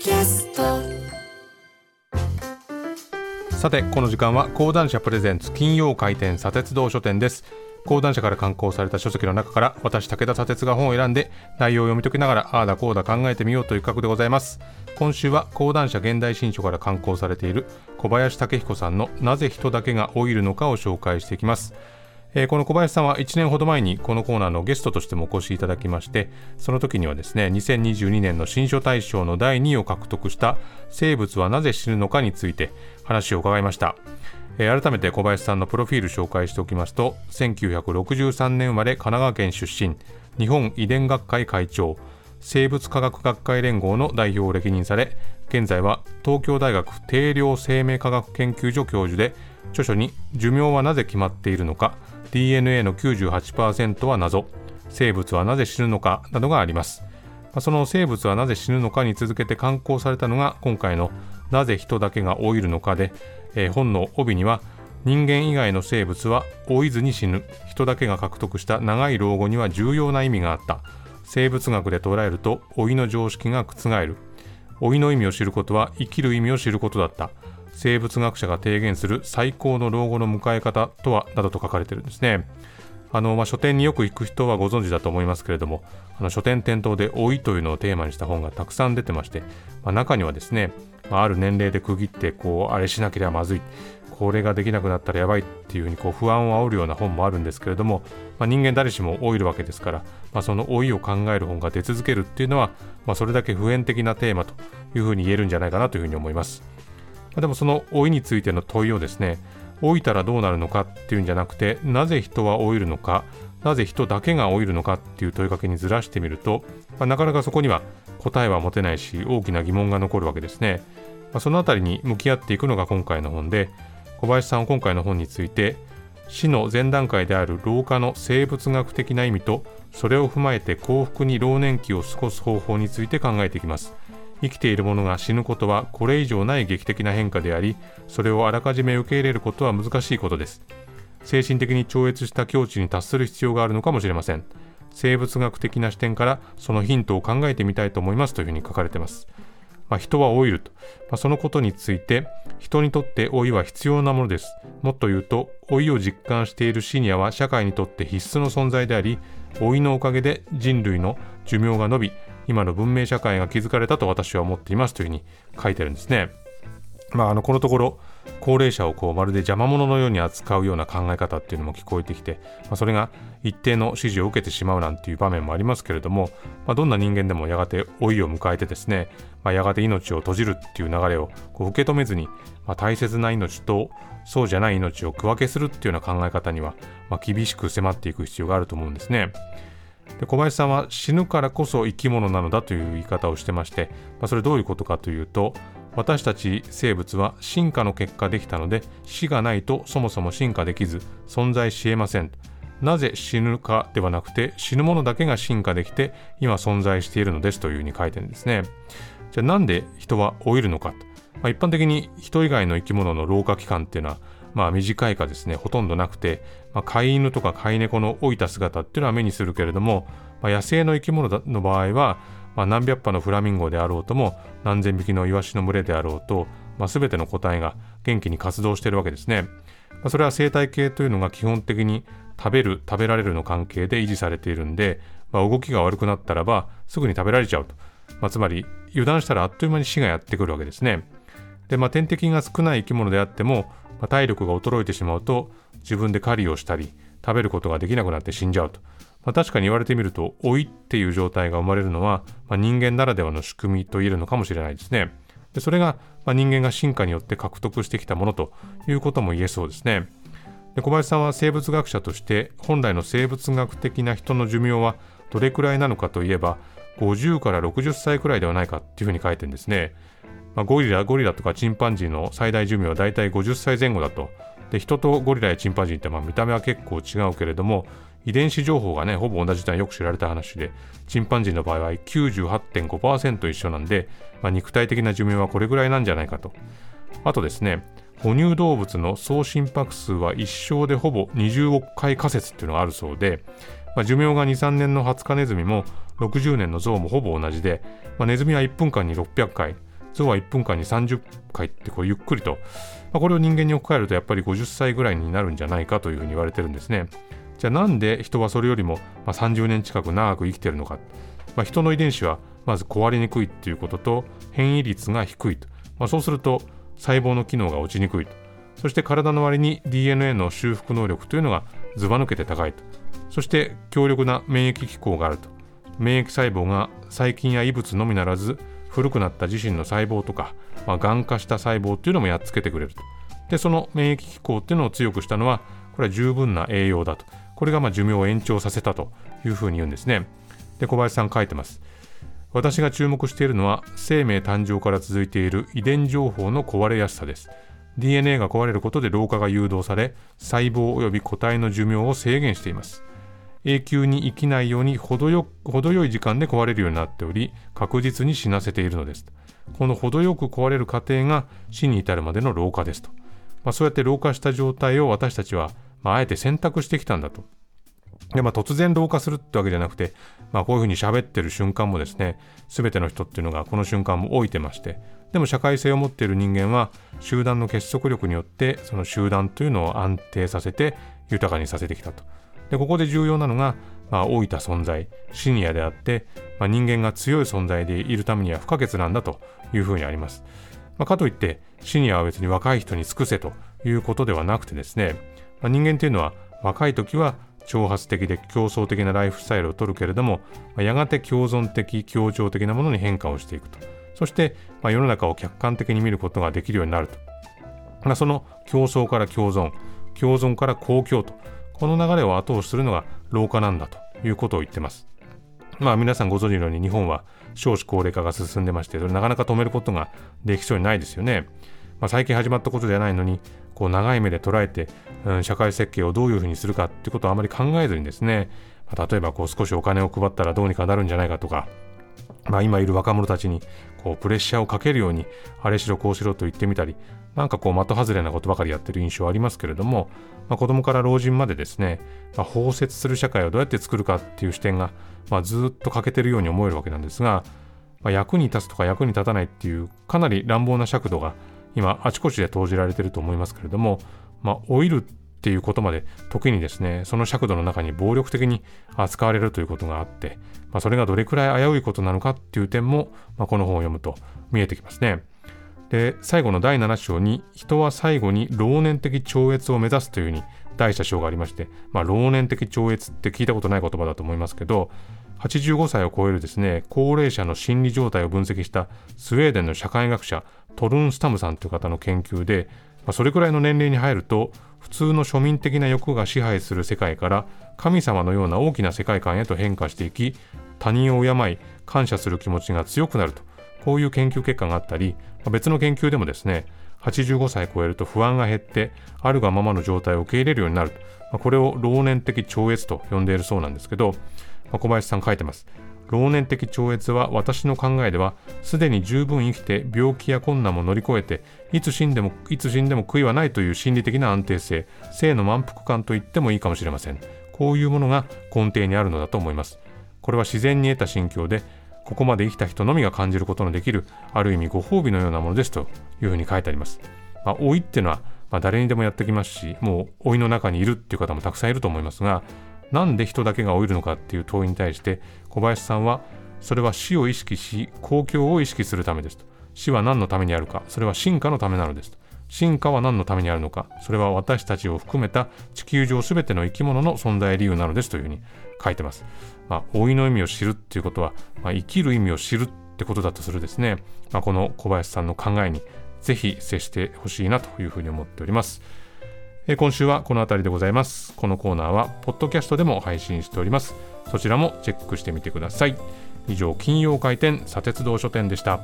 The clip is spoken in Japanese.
キャスト。さてこの時間は講談社プレゼンツ金曜回転砂鉄道書店です。講談社から刊行された書籍の中から私武田砂鉄が本を選んで内容を読み解きながらああだこうだ考えてみようという企画でございます。今週は講談社現代新書から刊行されている小林武彦さんのなぜ人だけが老いるのかを紹介していきます。えー、この小林さんは1年ほど前にこのコーナーのゲストとしてもお越しいただきましてその時にはですね2022年の新書大賞の第2位を獲得した「生物はなぜ死ぬのか」について話を伺いました、えー、改めて小林さんのプロフィール紹介しておきますと1963年生まれ神奈川県出身日本遺伝学会会長生物科学学会連合の代表を歴任され現在は東京大学定量生命科学研究所教授で著書に寿命はなぜ決まっているのか DNA の98%は謎。生物はなぜ死ぬのかなどがあります。その生物はなぜ死ぬのかに続けて刊行されたのが今回のなぜ人だけが老いるのかで、えー、本の帯には人間以外の生物は老いずに死ぬ。人だけが獲得した長い老後には重要な意味があった。生物学で捉えると老いの常識が覆る。老いの意味を知ることは生きる意味を知ることだった。生物学者が提言する最高の老後の迎え方とはなどと書かれてるんですね。あのまあ、書店によく行く人はご存知だと思いますけれども、あの書店店頭で老いというのをテーマにした本がたくさん出てまして、まあ、中にはですね、まあ、ある年齢で区切ってこうあれしなければまずい、これができなくなったらやばいっていうふうにこう不安を煽るような本もあるんですけれども、まあ、人間誰しも老いるわけですから、まあ、その老いを考える本が出続けるっていうのは、まあ、それだけ普遍的なテーマというふうに言えるんじゃないかなというふうに思います。でもその老いについての問いをですね老いたらどうなるのかっていうんじゃなくてなぜ人は老いるのかなぜ人だけが老いるのかっていう問いかけにずらしてみると、まあ、なかなかそこには答えは持てないし大きな疑問が残るわけですね、まあ、そのあたりに向き合っていくのが今回の本で小林さんは今回の本について死の前段階である老化の生物学的な意味とそれを踏まえて幸福に老年期を過ごす方法について考えていきます。生きている者が死ぬことはこれ以上ない劇的な変化でありそれをあらかじめ受け入れることは難しいことです。精神的に超越した境地に達する必要があるのかもしれません。生物学的な視点からそのヒントを考えてみたいと思いますというふうに書かれています。まあ、人は老いると、まあ、そのことについて人にとって老いは必要なものです。もっと言うと老いを実感しているシニアは社会にとって必須の存在であり老いのおかげで人類の寿命が伸び今の文明社会が築かれたと私は思っていますというふうに書いてるんですね。まあ、あのこのところ高齢者をこうまるで邪魔者のように扱うような考え方っていうのも聞こえてきて、まあ、それが一定の支持を受けてしまうなんていう場面もありますけれども、まあ、どんな人間でもやがて老いを迎えてですね、まあ、やがて命を閉じるっていう流れをこう受け止めずに、ま、大切な命とそうじゃない命を区分けするっていうような考え方には、ま、厳しく迫っていく必要があると思うんですね。で小林さんは死ぬからこそ生き物なのだという言い方をしてまして、まあ、それどういうことかというと私たち生物は進化の結果できたので死がないとそもそも進化できず存在し得ません。なぜ死ぬかではなくて死ぬものだけが進化できて今存在しているのですというふうに書いてるんですね。じゃあなんで人は老いるのか、まあ、一般的に人以外の生き物の老化期間っていうのはまあ、短いかですねほとんどなくて、まあ、飼い犬とか飼い猫の老いた姿っていうのは目にするけれども、まあ、野生の生き物の場合は、まあ、何百羽のフラミンゴであろうとも何千匹のイワシの群れであろうと、まあ、全ての個体が元気に活動しているわけですね、まあ、それは生態系というのが基本的に食べる食べられるの関係で維持されているんで、まあ、動きが悪くなったらばすぐに食べられちゃうと、まあ、つまり油断したらあっという間に死がやってくるわけですね。で、まあ、天敵が少ない生き物であってもまあ、体力が衰えてしまうと自分で狩りをしたり食べることができなくなって死んじゃうと、まあ、確かに言われてみると老いっていう状態が生まれるのは、まあ、人間ならではの仕組みと言えるのかもしれないですね。でそれが、ま、人間が進化によって獲得してきたものということも言えそうですね。で小林さんは生物学者として本来の生物学的な人の寿命はどれくらいなのかといえば50から60歳くらいではないかっていうふうに書いてるんですね。まあ、ゴリラ、ゴリラとかチンパンジーの最大寿命はだいたい50歳前後だと。で、人とゴリラやチンパンジーってまあ見た目は結構違うけれども、遺伝子情報がね、ほぼ同じとはよく知られた話で、チンパンジーの場合は98.5%一緒なんで、まあ、肉体的な寿命はこれぐらいなんじゃないかと。あとですね、哺乳動物の総心拍数は一生でほぼ20億回仮説っていうのがあるそうで、まあ、寿命が2、3年の20日ネズミも60年の象もほぼ同じで、まあ、ネズミは1分間に600回、象は1分間に30回ってこうゆっくりと、まあ、これを人間に置き換えるとやっぱり50歳ぐらいになるんじゃないかというふうに言われてるんですね。じゃあなんで人はそれよりもま30年近く長く生きてるのか、まあ、人の遺伝子はまず壊れにくいっていうことと変異率が低いと、まあ、そうすると細胞の機能が落ちにくいと。そして体の割に DNA の修復能力というのがずば抜けて高いと。そして強力な免疫機構があると。免疫細胞が細菌や異物のみならず古くなった自身の細胞とか、まあ、がん化した細胞っていうのもやっつけてくれると。でその免疫機構っていうのを強くしたのはこれは十分な栄養だと。これがまあ寿命を延長させたというふうに言うんですね。で小林さん書いてます。私が注目しているのは生命誕生から続いている遺伝情報の壊れやすさです。DNA が壊れることで老化が誘導され細胞及び個体の寿命を制限しています。永久に生きないように程よ程よい時間で壊れるようになっており確実に死なせているのです。この程よく壊れる過程が死に至るまでの老化ですと、まあ、そうやって老化した状態を私たちは、まあ、あえて選択してきたんだと。で、まあ、突然老化するってわけじゃなくて、まあ、こういうふうに喋ってる瞬間もですね全ての人っていうのがこの瞬間も置いてましてでも社会性を持っている人間は集団の結束力によってその集団というのを安定させて豊かにさせてきたと。でここで重要なのが、まあ、老いた存在シニアであって、まあ、人間が強い存在でいるためには不可欠なんだというふうにあります、まあ、かといってシニアは別に若い人に尽くせということではなくてですね、まあ、人間というのは若い時は挑発的で競争的なライフスタイルをとるけれども、まあ、やがて共存的協調的なものに変化をしていくと。そして、まあ、世の中を客観的に見ることができるようになると、まあ、その競争から共存共存から公共とこの流れを後押しするのが老化なんだということを言ってます。まあ皆さんご存知のように日本は少子高齢化が進んでまして、それなかなか止めることができそうにないですよね。まあ、最近始まったことではないのに、こう長い目で捉えて、うん、社会設計をどういうふうにするかっていうことをあまり考えずにですね、まあ、例えばこう少しお金を配ったらどうにかなるんじゃないかとか、まあ、今いる若者たちにこうプレッシャーをかけるようにあれしろこうしろと言ってみたりなんかこう的外れなことばかりやってる印象はありますけれども、まあ、子供から老人までですね、まあ、包摂する社会をどうやって作るかっていう視点が、まあ、ずっと欠けてるように思えるわけなんですが、まあ、役に立つとか役に立たないっていうかなり乱暴な尺度が今あちこちで投じられてると思いますけれども、まあ、老いるっていうことまで時にですねその尺度の中に暴力的に扱われるということがあって、まあ、それがどれくらい危ういことなのかっていう点も、まあ、この本を読むと見えてきますね。で最後の第7章に人は最後に老年的超越を目指すというふうに題した章がありまして、まあ、老年的超越って聞いたことない言葉だと思いますけど85歳を超えるですね高齢者の心理状態を分析したスウェーデンの社会学者トルンスタムさんという方の研究で、まあ、それくらいの年齢に入ると普通の庶民的な欲が支配する世界から神様のような大きな世界観へと変化していき他人を敬い感謝する気持ちが強くなると。こういう研究結果があったり別の研究でもですね85歳超えると不安が減ってあるがままの状態を受け入れるようになるこれを老年的超越と呼んでいるそうなんですけど小林さん書いてます。老年的超越は私の考えではすでに十分生きて病気や困難も乗り越えていつ死んでもいつ死んでも悔いはないという心理的な安定性性の満腹感と言ってもいいかもしれませんこういうものが根底にあるのだと思いますこれは自然に得た心境でここまで生きた人のみが感じることのできるある意味ご褒美のようなものですというふうに書いてあります。まあ、老いっていうのは、まあ、誰にでもやってきますしもう老いの中にいるっていう方もたくさんいると思いますがなんで人だけが老いるのかっていう問いに対して小林さんはそれは死を意識し公共を意識するためですと。死は何のためにあるか。それは進化のためなのですと。進化は何のためにあるのか。それは私たちを含めた地球上すべての生き物の存在理由なのですというふうに書いてます。まあ、老いの意味を知るっていうことは、まあ、生きる意味を知るってことだとするですね、まあ、この小林さんの考えにぜひ接してほしいなというふうに思っております。え今週はこの辺りでございます。このコーナーは、ポッドキャストでも配信しております。そちらもチェックしてみてください。以上、金曜開店、砂鉄道書店でした。